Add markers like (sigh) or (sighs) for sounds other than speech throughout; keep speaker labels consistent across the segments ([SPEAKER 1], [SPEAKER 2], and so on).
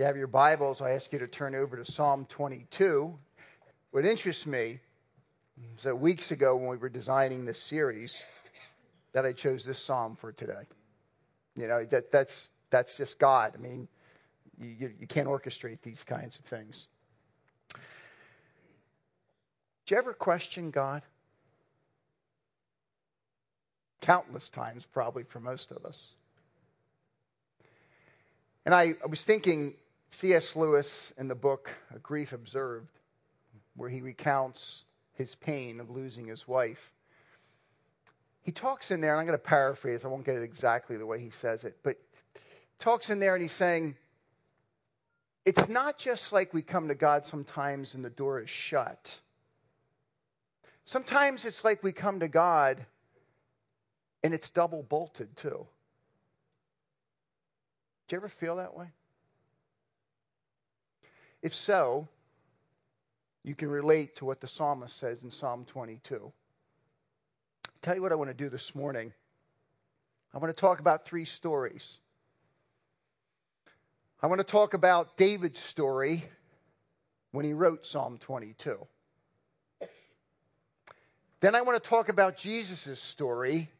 [SPEAKER 1] you have your Bibles, I ask you to turn over to Psalm 22. What interests me is that weeks ago when we were designing this series, that I chose this psalm for today. You know, that, that's, that's just God. I mean, you, you, can't orchestrate these kinds of things. Do you ever question God? Countless times, probably for most of us. And I, I was thinking, C.S. Lewis in the book A Grief Observed, where he recounts his pain of losing his wife. He talks in there, and I'm going to paraphrase, I won't get it exactly the way he says it, but talks in there and he's saying, it's not just like we come to God sometimes and the door is shut. Sometimes it's like we come to God and it's double bolted too. Do you ever feel that way? If so, you can relate to what the psalmist says in Psalm 22. I'll tell you what I want to do this morning. I want to talk about three stories. I want to talk about David's story when he wrote Psalm 22. Then I want to talk about Jesus' story,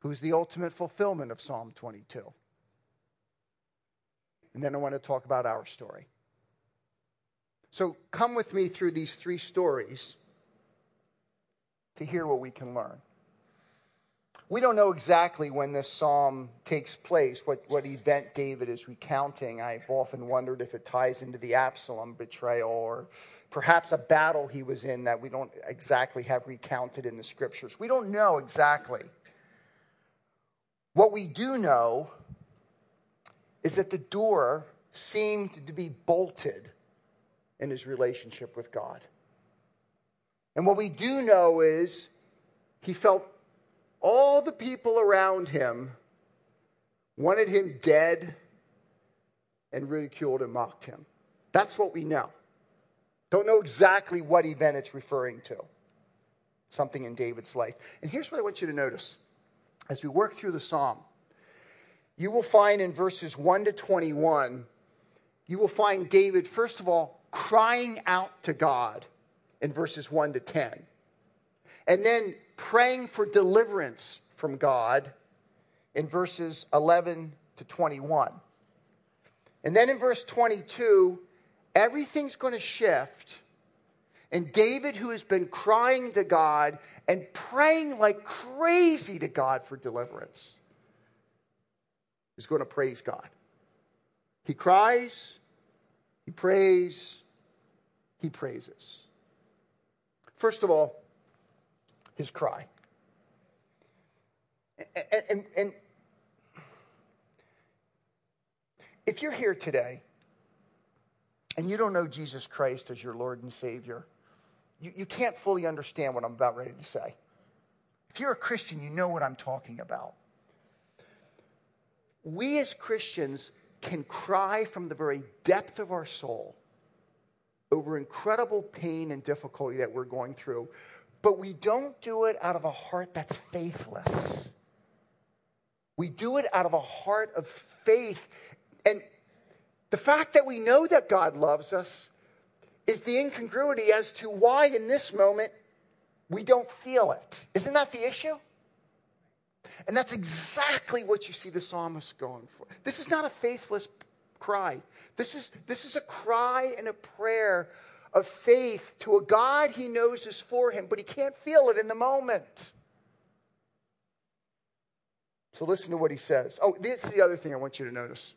[SPEAKER 1] who's the ultimate fulfillment of Psalm 22. And then I want to talk about our story. So come with me through these three stories to hear what we can learn. We don't know exactly when this psalm takes place, what, what event David is recounting. I've often wondered if it ties into the Absalom betrayal or perhaps a battle he was in that we don't exactly have recounted in the scriptures. We don't know exactly. What we do know is that the door seemed to be bolted in his relationship with God. And what we do know is he felt all the people around him wanted him dead and ridiculed and mocked him. That's what we know. Don't know exactly what event it's referring to. Something in David's life. And here's what I want you to notice as we work through the psalm. You will find in verses 1 to 21, you will find David, first of all, crying out to God in verses 1 to 10. And then praying for deliverance from God in verses 11 to 21. And then in verse 22, everything's going to shift. And David, who has been crying to God and praying like crazy to God for deliverance, is going to praise God. He cries, he prays, he praises. First of all, his cry. And, and, and, if you're here today and you don't know Jesus Christ as your Lord and Savior, you, you can't fully understand what I'm about ready to say. If you're a Christian, you know what I'm talking about. We as Christians can cry from the very depth of our soul over incredible pain and difficulty that we're going through, but we don't do it out of a heart that's faithless. We do it out of a heart of faith. And the fact that we know that God loves us is the incongruity as to why in this moment we don't feel it. Isn't that the issue? And that's exactly what you see the psalmist going for. This is not a faithless cry. This is, this is a cry and a prayer of faith to a God he knows is for him, but he can't feel it in the moment. So listen to what he says. Oh, this is the other thing I want you to notice.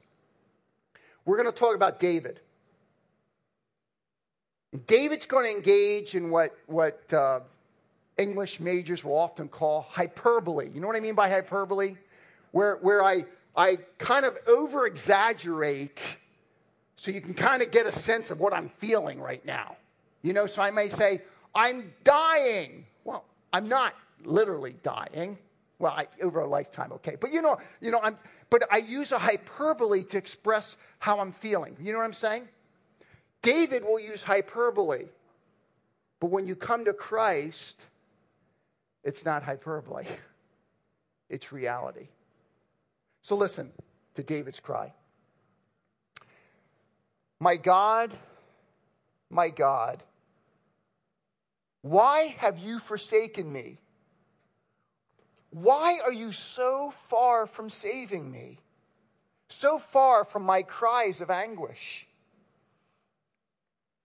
[SPEAKER 1] We're going to talk about David. David's going to engage in what, what uh, English majors will often call hyperbole. You know what I mean by hyperbole? Where, where I, I kind of over exaggerate so you can kind of get a sense of what I'm feeling right now. You know, so I may say, I'm dying. Well, I'm not literally dying. Well, I, over a lifetime, okay. But you know, you know, I'm, but I use a hyperbole to express how I'm feeling. You know what I'm saying? David will use hyperbole. But when you come to Christ, it's not hyperbole, (laughs) it's reality. So listen to David's cry. My God, my God, why have you forsaken me? Why are you so far from saving me? So far from my cries of anguish?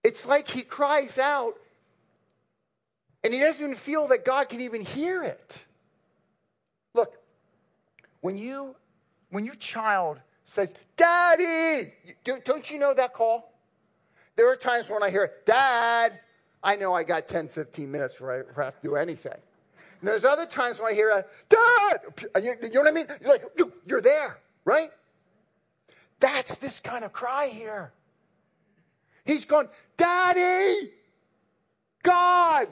[SPEAKER 1] It's like he cries out and he doesn't even feel that God can even hear it. Look, when you when your child says, Daddy, don't you know that call? There are times when I hear, Dad, I know I got 10, 15 minutes before I have to do anything. And there's other times when I hear a, Dad, you, know what I mean? You're like, you're there, right? That's this kind of cry here. He's going, Daddy, God.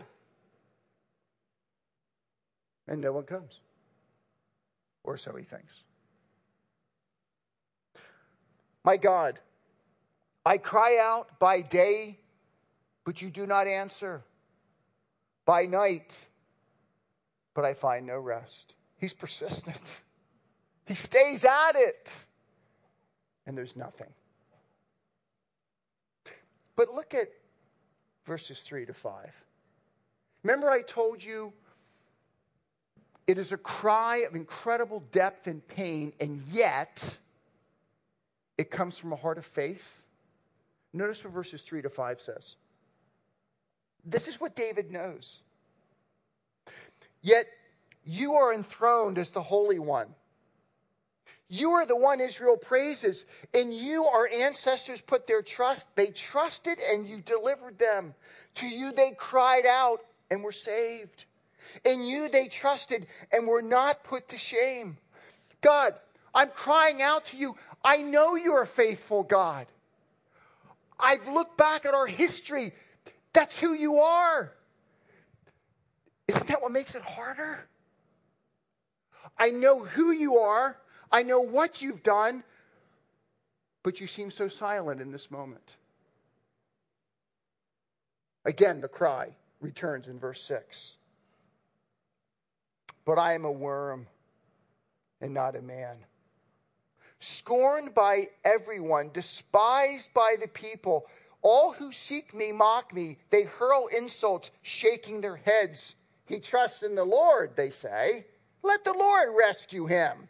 [SPEAKER 1] And no one comes. Or so he thinks. My God, I cry out by day, but you do not answer. By night, but I find no rest. He's persistent. (laughs) He stays at it, and there's nothing. But look at verses 3 to 5. Remember, I told you it is a cry of incredible depth and pain, and yet it comes from a heart of faith. Notice what verses 3 to 5 says. This is what David knows. Yet you are enthroned as the Holy One. You are the one Israel praises. and you, our ancestors put their trust. They trusted and you delivered them. To you, they cried out and were saved. In you, they trusted and were not put to shame. God, I'm crying out to you. I know you're a faithful God. I've looked back at our history. That's who you are. Isn't that what makes it harder? I know who you are. I know what you've done. But you seem so silent in this moment. Again, the cry returns in verse 6. But I am a worm and not a man scorned by everyone, despised by the people. All who seek me mock me. They hurl insults, shaking their heads. He trusts in the Lord, they say. Let the Lord rescue him.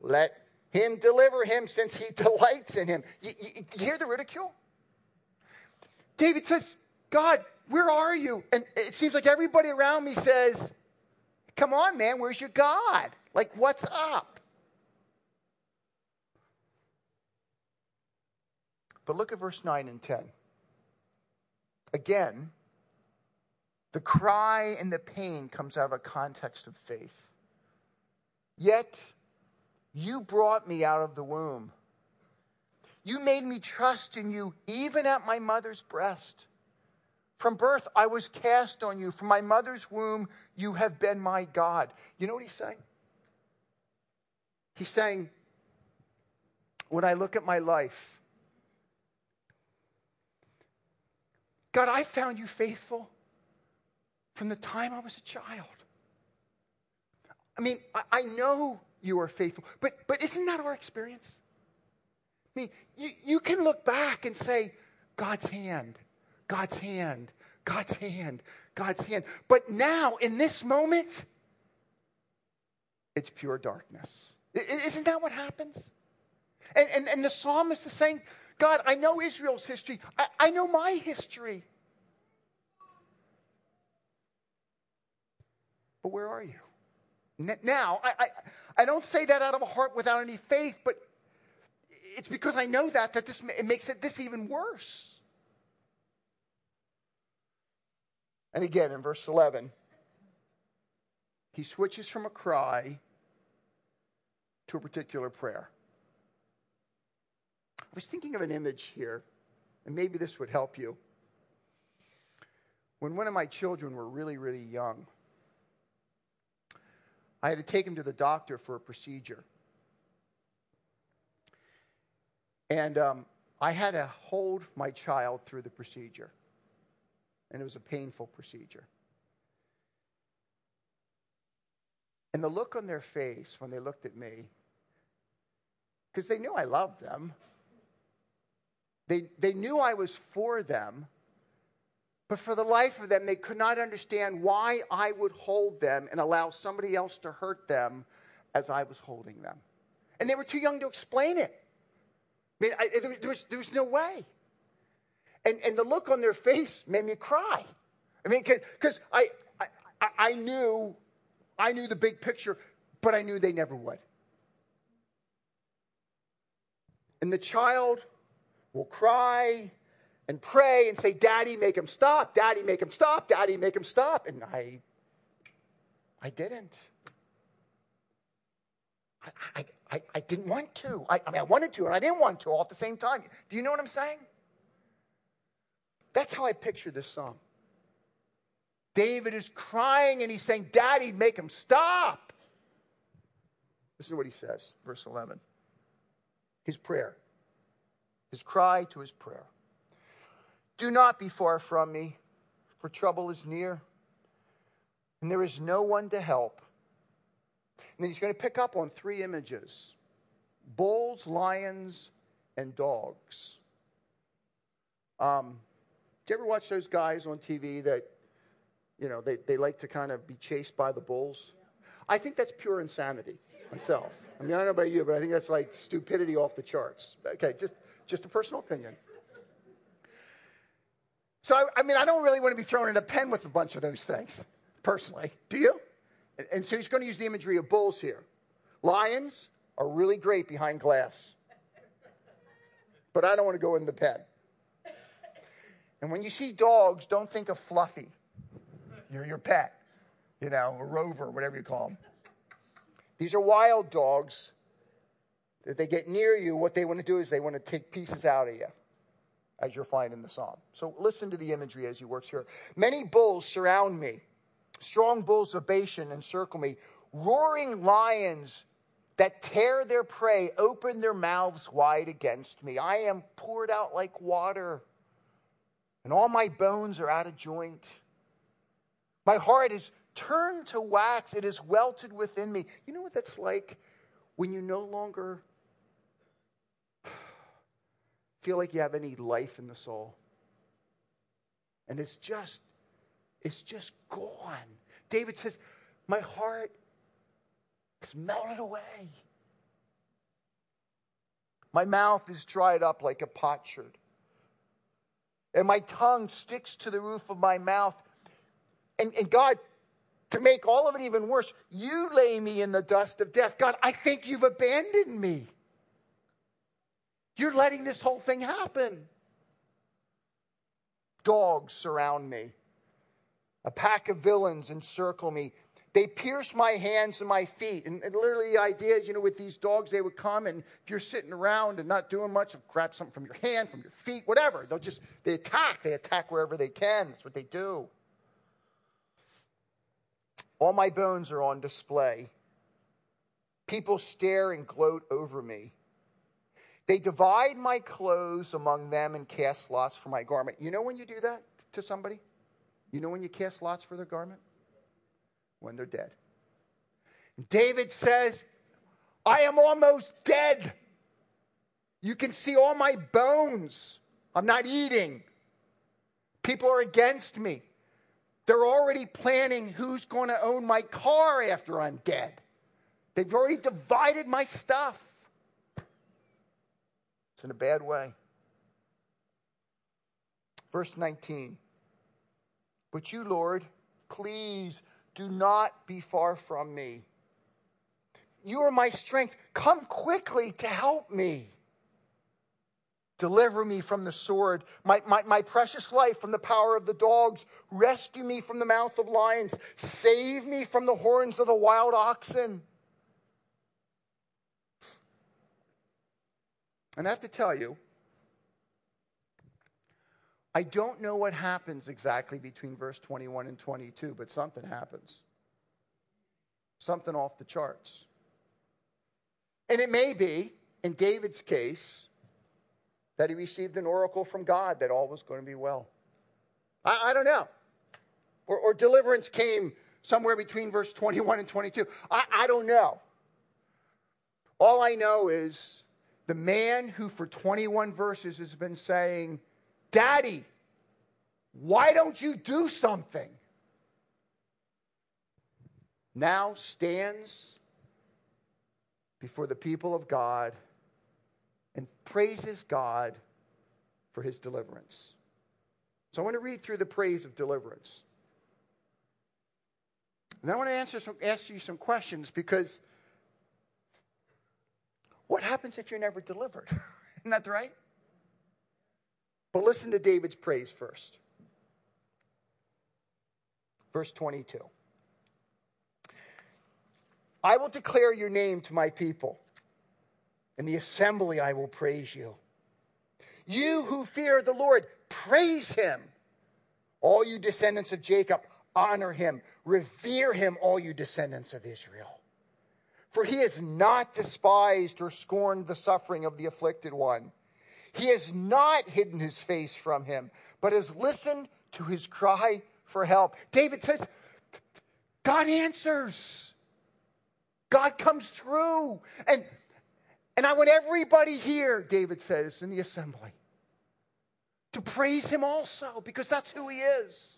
[SPEAKER 1] Let him deliver him since he (laughs) delights in him. You, you, you hear the ridicule? David says, God, where are you? And it seems like everybody around me says, Come on, man, where's your God? Like, what's up? But look at verse 9 and 10. Again, the cry and the pain comes out of a context of faith. Yet, you brought me out of the womb. You made me trust in you even at my mother's breast. From birth, I was cast on you. From my mother's womb, you have been my God. You know what he's saying? He's saying, when I look at my life, God, I found you faithful from the time I was a child. I mean, I, I know you are faithful, but, but isn't that our experience? I mean, you, you can look back and say, God's hand, God's hand, God's hand, God's hand. But now, in this moment, it's pure darkness. Isn't that what happens? And, and, and the psalmist is saying, God, I know Israel's history. I, I know my history. But where are you? Now, I, I, I don't say that out of a heart without any faith, but it's because I know that that this it makes it this even worse. And again, in verse 11, he switches from a cry to a particular prayer. I was thinking of an image here, and maybe this would help you. When one of my children were really, really young, I had to take him to the doctor for a procedure. And um, I had to hold my child through the procedure. And it was a painful procedure. And the look on their face when they looked at me, because they knew I loved them, They, they knew I was for them, but for the life of them, they could not understand why I would hold them and allow somebody else to hurt them as I was holding them. And they were too young to explain it. I mean, I, there, was, there was no way. And, and the look on their face made me cry. I mean, because I, I, I knew, I knew the big picture, but I knew they never would. And the child will cry and pray and say, Daddy, make him stop. Daddy, make him stop. Daddy, make him stop. And I, I didn't. I, I, I didn't want to. I, I mean, I wanted to and I didn't want to all at the same time. Do you know what I'm saying? That's how I picture this psalm. David is crying and he's saying, Daddy, make him stop. This is what he says, verse 11. His prayer, his cry to his prayer. Do not be far from me, for trouble is near, and there is no one to help. And then he's going to pick up on three images bulls, lions, and dogs. Um, do you ever watch those guys on TV that, you know, they, they like to kind of be chased by the bulls? I think that's pure insanity myself. I mean, I don't know about you, but I think that's like stupidity off the charts. Okay, just, just a personal opinion. So, I, I mean, I don't really want to be thrown in a pen with a bunch of those things, personally. Do you? And, and so he's going to use the imagery of bulls here. Lions are really great behind glass, but I don't want to go in the pen. And when you see dogs, don't think of Fluffy, your, your pet, you know, a rover, whatever you call them. These are wild dogs. If they get near you, what they want to do is they want to take pieces out of you, as you'll find in the psalm. So listen to the imagery as he works here. Many bulls surround me, strong bulls of Bashan encircle me, roaring lions that tear their prey open their mouths wide against me. I am poured out like water and all my bones are out of joint. My heart is turned to wax, it is welted within me. You know what that's like when you no longer (sighs) feel like you have any life in the soul? And it's just, it's just gone. David says, My heart is melted away. My mouth is dried up like a potsherd and my tongue sticks to the roof of my mouth. And, and God, to make all of it even worse, you lay me in the dust of death. God, I think you've abandoned me. You're letting this whole thing happen. Dogs surround me. A pack of villains encircle me. They pierce my hands and my feet. And, and, literally, the idea is, you know, with these dogs, they would come, and if you're sitting around and not doing much, they grab something from your hand, from your feet, whatever. They'll just, they attack. They attack wherever they can. That's what they do. All my bones are on display. People stare and gloat over me. They divide my clothes among them and cast lots for my garment. You know when you do that to somebody? You know when you cast lots for their garment? When they're dead. David says, I am almost dead. You can see all my bones. I'm not eating. People are against me. They're already planning who's going to own my car after I'm dead. They've already divided my stuff. It's in a bad way. Verse 19. But you, Lord, please do not be far from me. You are my strength. Come quickly to help me. Deliver me from the sword, my, my, my, precious life from the power of the dogs. Rescue me from the mouth of lions. Save me from the horns of the wild oxen. And I have to tell you, I don't know what happens exactly between verse 21 and 22, but something happens. Something off the charts. And it may be, in David's case, that he received an oracle from God that all was going to be well. I, I don't know. Or, or, deliverance came somewhere between verse 21 and 22. I, I don't know. All I know is the man who for 21 verses has been saying, Daddy, why don't you do something? Now stands before the people of God and praises God for his deliverance. So I want to read through the praise of deliverance. And I want to answer some, ask you some questions because what happens if you're never delivered? (laughs) Isn't that right? But listen to David's praise first. Verse 22. I will declare your name to my people. In the assembly, I will praise you. You who fear the Lord, praise him. All you descendants of Jacob, honor him. Revere him, all you descendants of Israel. For he has not despised or scorned the suffering of the afflicted one. He has not hidden his face from him, but has listened to his cry for help. David says, God answers. God comes through. And, and I want everybody here, David says in the assembly, to praise him also because that's who he is.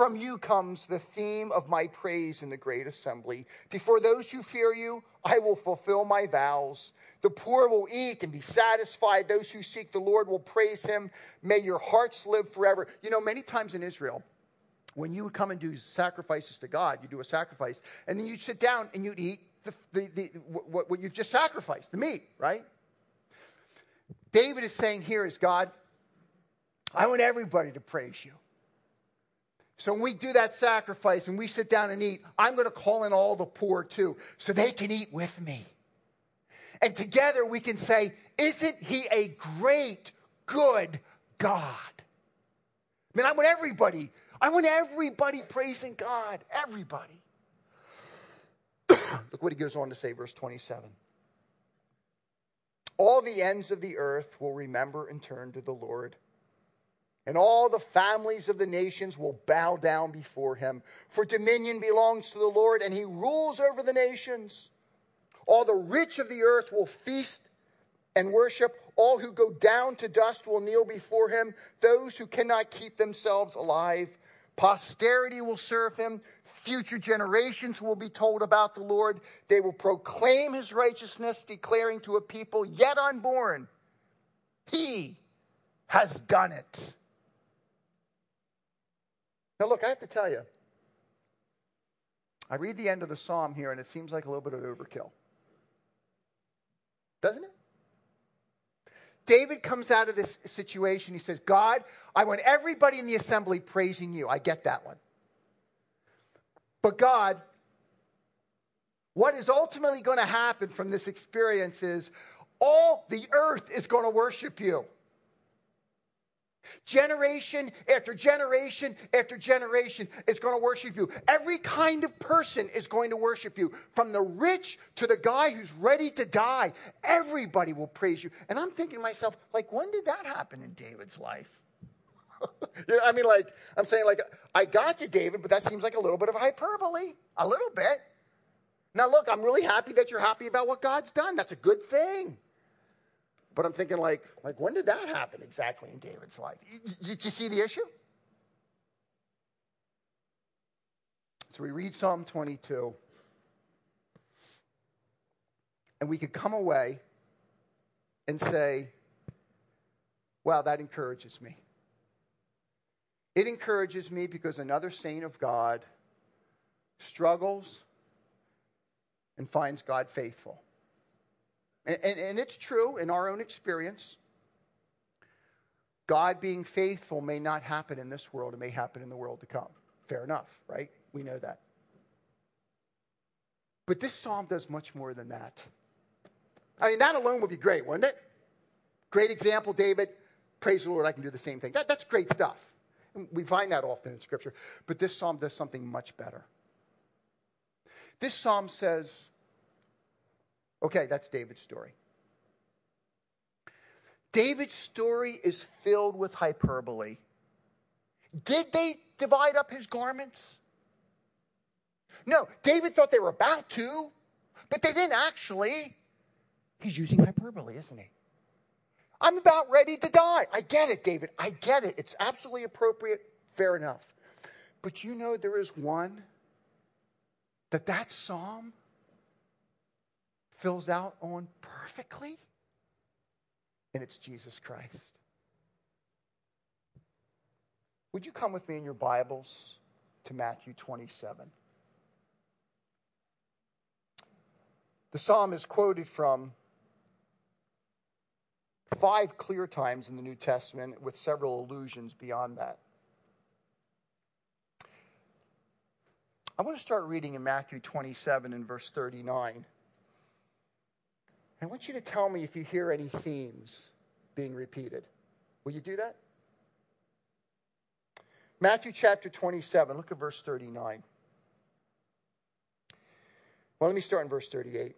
[SPEAKER 1] From you comes the theme of my praise in the great assembly. Before those who fear you, I will fulfill my vows. The poor will eat and be satisfied. Those who seek the Lord will praise him. May your hearts live forever. You know, many times in Israel, when you would come and do sacrifices to God, you do a sacrifice, and then you'd sit down and you'd eat the, the, the, what, what you've just sacrificed, the meat, right? David is saying here is God, I want everybody to praise you. So when we do that sacrifice and we sit down and eat, I'm going to call in all the poor too, so they can eat with me. And together we can say, Isn't he a great, good God? I mean, I want everybody, I want everybody praising God. Everybody. (coughs) Look what he goes on to say, verse 27. All the ends of the earth will remember and turn to the Lord. And all the families of the nations will bow down before him. For dominion belongs to the Lord, and he rules over the nations. All the rich of the earth will feast and worship. All who go down to dust will kneel before him. Those who cannot keep themselves alive Posterity will serve him. Future generations will be told about the Lord. They will proclaim his righteousness, declaring to a people yet unborn, He has done it. Now, look, I have to tell you, I read the end of the psalm here, and it seems like a little bit of overkill. Doesn't it? David comes out of this situation. He says, God, I want everybody in the assembly praising you. I get that one. But God, what is ultimately going to happen from this experience is all the earth is going to worship you. Generation after generation after generation is going to worship you. Every kind of person is going to worship you, from the rich to the guy who's ready to die. Everybody will praise you. And I'm thinking to myself, like, when did that happen in David's life? (laughs) you know, I mean, like, I'm saying, like, I got you, David, but that seems like a little bit of hyperbole. A little bit. Now, look, I'm really happy that you're happy about what God's done. That's a good thing. But I'm thinking, like, like when did that happen exactly in David's life? Did you see the issue? So we read Psalm 22, and we could come away and say, wow, that encourages me. It encourages me because another saint of God struggles and finds God faithful. And, and, it's true in our own experience. God being faithful may not happen in this world, it may happen in the world to come. Fair enough, right? We know that. But this psalm does much more than that. I mean, that alone would be great, wouldn't it? Great example, David. Praise the Lord, I can do the same thing. That, that's great stuff. We find that often in Scripture. But this psalm does something much better. This psalm says, Okay, that's David's story. David's story is filled with hyperbole. Did they divide up his garments? No, David thought they were about to. But they didn't actually. He's using hyperbole, isn't he? I'm about ready to die. I get it, David. I get it. It's absolutely appropriate. Fair enough. But you know, there is one that that psalm fills out on perfectly, and it's Jesus Christ. Would you come with me in your Bibles to Matthew 27? The psalm is quoted from five clear times in the New Testament with several allusions beyond that. I want to start reading in Matthew 27 and verse 39. I want you to tell me if you hear any themes being repeated. Will you do that? Matthew chapter 27, look at verse 39. Well, let me start in verse 38.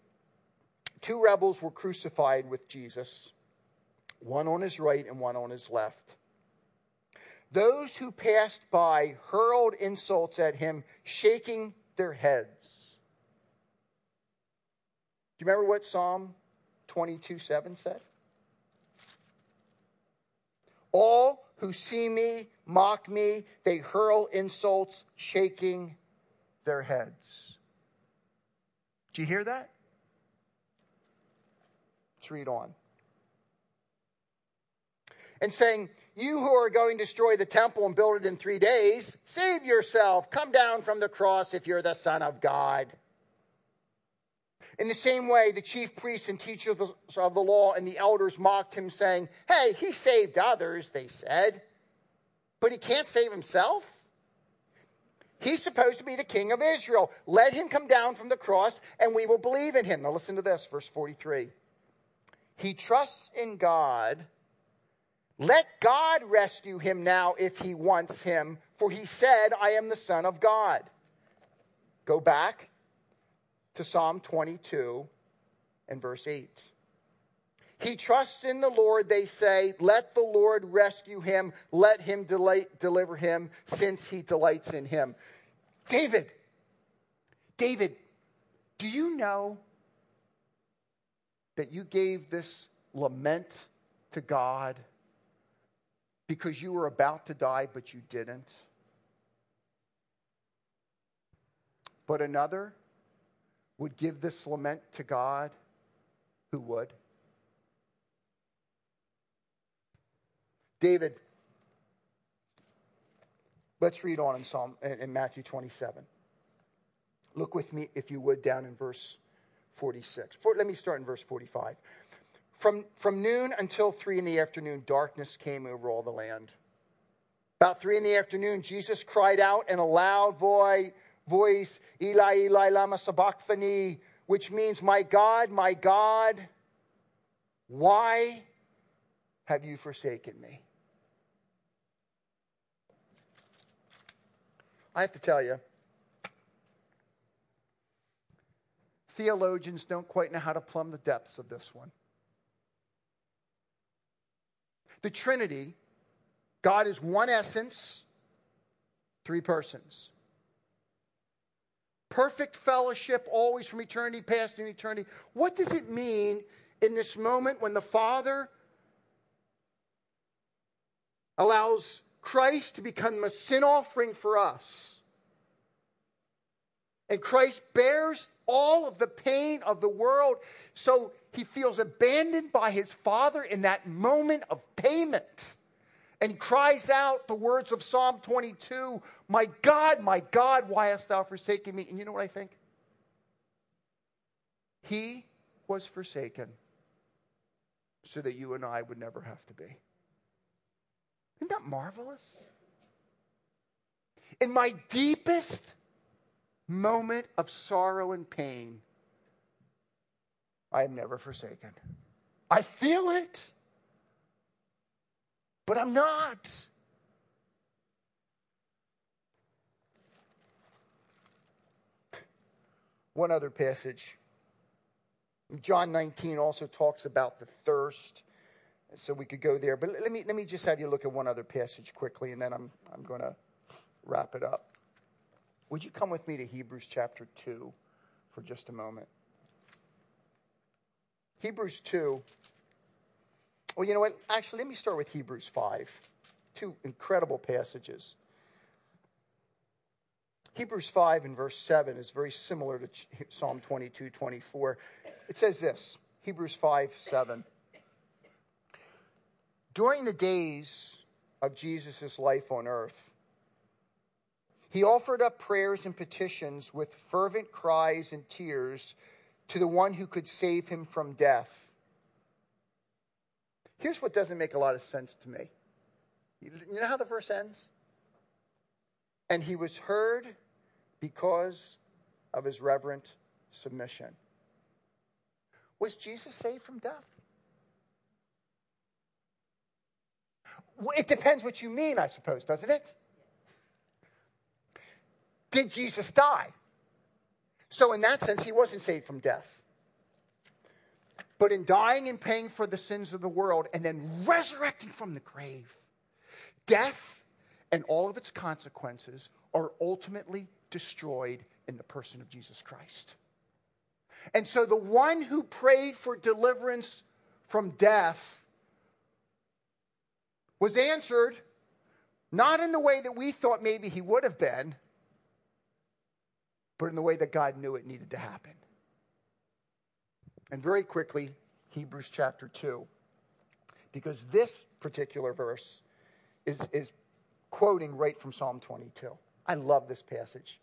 [SPEAKER 1] Two rebels were crucified with Jesus, one on his right and one on his left. Those who passed by hurled insults at him, shaking their heads. Do you remember what Psalm 22 7 said? All who see me mock me, they hurl insults, shaking their heads. Do you hear that? Let's read on. And saying, You who are going to destroy the temple and build it in three days, save yourself. Come down from the cross if you're the Son of God. In the same way, the chief priests and teachers of the law and the elders mocked him, saying, Hey, he saved others, they said, but he can't save himself. He's supposed to be the king of Israel. Let him come down from the cross and we will believe in him. Now, listen to this, verse 43. He trusts in God. Let God rescue him now if he wants him, for he said, I am the Son of God. Go back to Psalm 22 and verse 8. He trusts in the Lord, they say. Let the Lord rescue him. Let him deliver him, since he delights in him. David, David, do you know that you gave this lament to God because you were about to die, but you didn't? But another would give this lament to God who would. David, let's read on in Psalm in Matthew 27. Look with me, if you would, down in verse 46. For, let me start in verse 45. From, from noon until three in the afternoon, darkness came over all the land. About three in the afternoon, Jesus cried out in a loud voice, voice, Eli, Eli, lama sabachthani, which means, My God, my God, why have you forsaken me? I have to tell you, theologians don't quite know how to plumb the depths of this one. The Trinity, God is one essence, three persons perfect fellowship always from eternity past and eternity. What does it mean in this moment when the Father allows Christ to become a sin offering for us? And Christ bears all of the pain of the world. So he feels abandoned by his Father in that moment of payment and cries out the words of Psalm 22 My God, my God, why hast thou forsaken me? And you know what I think? He was forsaken so that you and I would never have to be. Isn't that marvelous? In my deepest moment of sorrow and pain, I am never forsaken. I feel it but I'm not. One other passage. John 19 also talks about the thirst. So we could go there. But let me, let me just have you look at one other passage quickly, and then I'm, I'm going to wrap it up. Would you come with me to Hebrews chapter 2 for just a moment? Hebrews 2. Well, you know what? Actually, let me start with Hebrews 5. Two incredible passages. Hebrews 5 and verse 7 is very similar to Psalm 22, 24. It says this Hebrews 5, 7. During the days of Jesus' life on earth, he offered up prayers and petitions with fervent cries and tears to the one who could save him from death. Here's what doesn't make a lot of sense to me. You know how the verse ends? And he was heard because of his reverent submission. Was Jesus saved from death? It depends what you mean, I suppose, doesn't it? Did Jesus die? So, in that sense, he wasn't saved from death. But in dying and paying for the sins of the world and then resurrecting from the grave, death and all of its consequences are ultimately destroyed in the person of Jesus Christ. And so the one who prayed for deliverance from death was answered not in the way that we thought maybe he would have been, but in the way that God knew it needed to happen. And very quickly, Hebrews chapter 2, because this particular verse is, is quoting right from Psalm 22. I love this passage.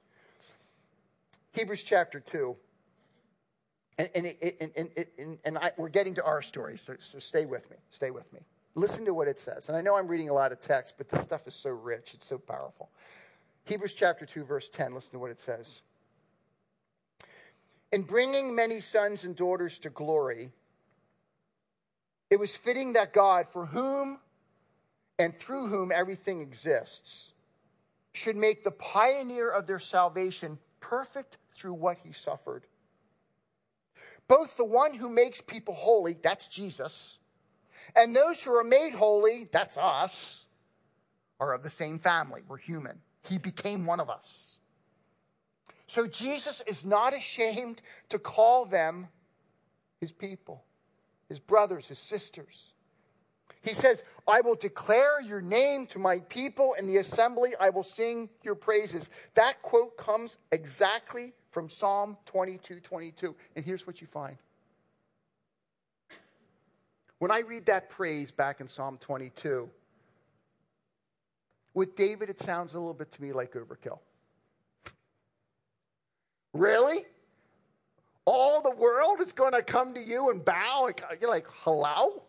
[SPEAKER 1] Hebrews chapter 2. And, and, and, and, and I, we're getting to our story, so, so stay with me. Stay with me. Listen to what it says. And I know I'm reading a lot of text, but this stuff is so rich, it's so powerful. Hebrews chapter 2, verse 10, listen to what it says. In bringing many sons and daughters to glory, it was fitting that God, for whom and through whom everything exists, should make the pioneer of their salvation perfect through what he suffered. Both the one who makes people holy, that's Jesus, and those who are made holy, that's us, are of the same family. We're human. He became one of us. So Jesus is not ashamed to call them his people, his brothers, his sisters. He says, I will declare your name to my people in the assembly. I will sing your praises. That quote comes exactly from Psalm 22 22. And here's what you find. When I read that praise back in Psalm 22, with David, it sounds a little bit to me like overkill. Really? All the world is going to come to you and bow? You're like, hello?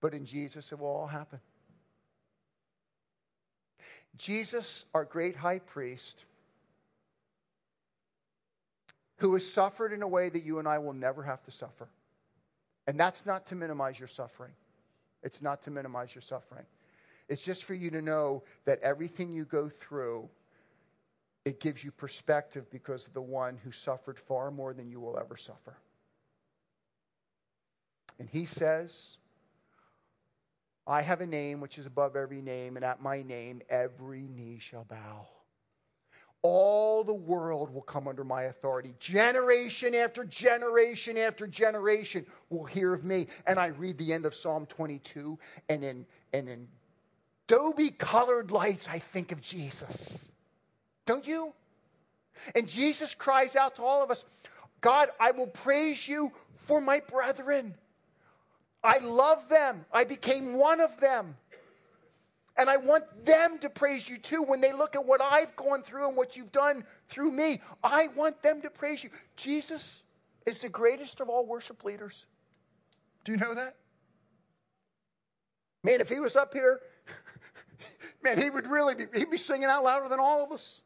[SPEAKER 1] But in Jesus, it will all happen. Jesus, our great high priest, who has suffered in a way that you and I will never have to suffer. And that's not to minimize your suffering. It's not to minimize your suffering. It's just for you to know that everything you go through, it gives you perspective because of the one who suffered far more than you will ever suffer. And he says, I have a name which is above every name, and at my name every knee shall bow. All the world will come under my authority. Generation after generation after generation will hear of me. And I read the end of Psalm 22, and in, and in Adobe colored lights, I think of Jesus. Don't you? And Jesus cries out to all of us God, I will praise you for my brethren. I love them. I became one of them. And I want them to praise you too when they look at what I've gone through and what you've done through me. I want them to praise you. Jesus is the greatest of all worship leaders. Do you know that? Man, if he was up here (laughs) man, he would really be, he'd be singing out louder than all of us.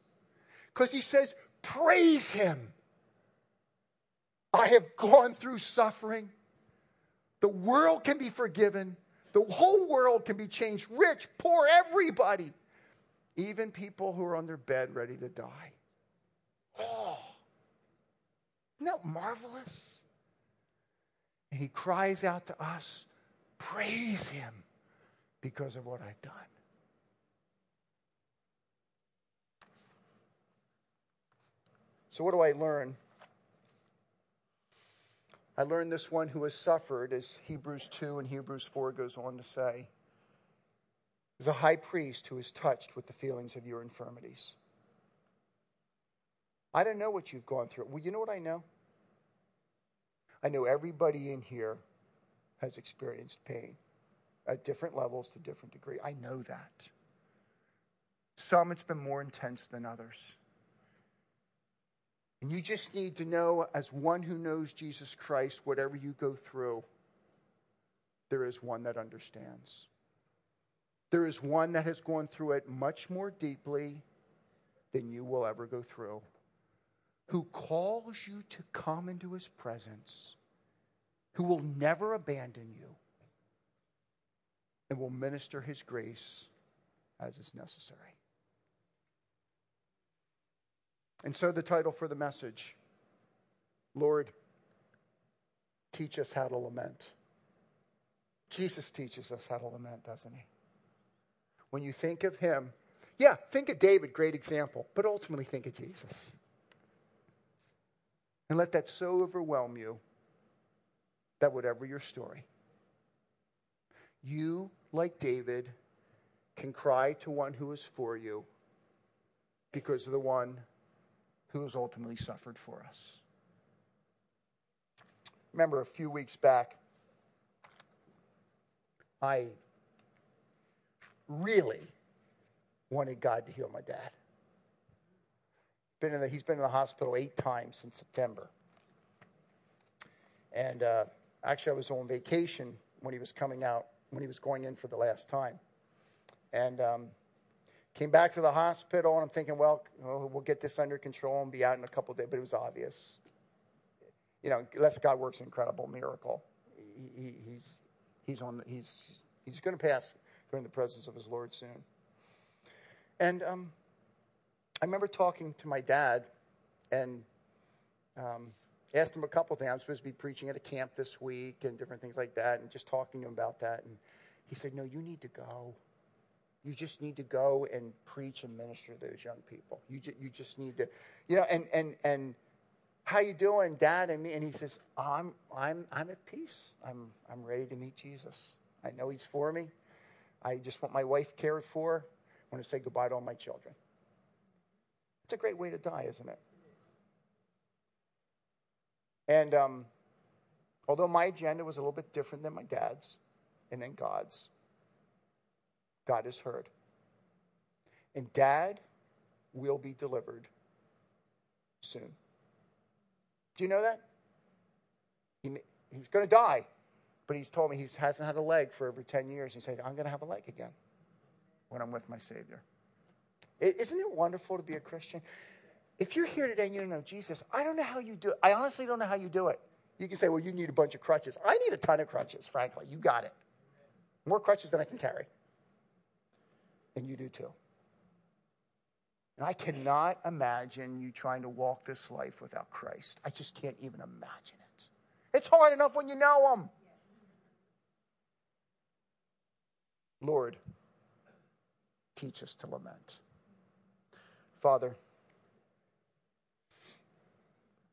[SPEAKER 1] Because he says, Praise him. I have gone through suffering. The world can be forgiven. The whole world can be changed rich, poor, everybody. Even people who are on their bed ready to die. Oh, isn't that marvelous? And he cries out to us, Praise him because of what I've done. So, what do I learn? I learned this one who has suffered, as Hebrews 2 and Hebrews 4 goes on to say, is a high priest who is touched with the feelings of your infirmities. I don't know what you've gone through. Well, you know what I know? I know everybody in here has experienced pain at different levels to different degree. I know that. Some it's been more intense than others. And you just need to know, as one who knows Jesus Christ, whatever you go through, there is one that understands. There is one that has gone through it much more deeply than you will ever go through, who calls you to come into his presence, who will never abandon you, and will minister his grace as is necessary. And so the title for the message Lord, teach us how to lament. Jesus teaches us how to lament, doesn't he? When you think of him, yeah, think of David, great example, but ultimately think of Jesus. And let that so overwhelm you that whatever your story, you, like David, can cry to one who is for you because of the one who has ultimately suffered for us. Remember a few weeks back, I really wanted God to heal my dad. Been in the, he's been in the hospital eight times since September. And uh, actually, I was on vacation when he was coming out, when he was going in for the last time. And um, Came back to the hospital, and I'm thinking, well, we'll get this under control and be out in a couple days. But it was obvious. You know, unless God works an incredible miracle, he, he's, he's, on the, he's, he's going to pass during the presence of his Lord soon. And um, I remember talking to my dad and um, asked him a couple things. I'm supposed to be preaching at a camp this week and different things like that, and just talking to him about that. And he said, No, you need to go. You just need to go and preach and minister to those young people. You, ju- you just need to, you know, and, and, and how you doing, Dad and me? And he says, I'm, I'm, I'm at peace. I'm, I'm ready to meet Jesus. I know he's for me. I just want my wife cared for. I want to say goodbye to all my children. It's a great way to die, isn't it? And um, although my agenda was a little bit different than my dad's and then God's, God has heard. And dad will be delivered soon. Do you know that? He, he's going to die, but he's told me he hasn't had a leg for over 10 years. He said, I'm going to have a leg again when I'm with my Savior. Isn't it wonderful to be a Christian? If you're here today and you don't know Jesus, I don't know how you do it. I honestly don't know how you do it. You can say, well, you need a bunch of crutches. I need a ton of crutches, frankly. You got it. More crutches than I can carry and you do too. And I cannot imagine you trying to walk this life without Christ. I just can't even imagine it. It's hard enough when you know Him. Lord, teach us to lament. Father,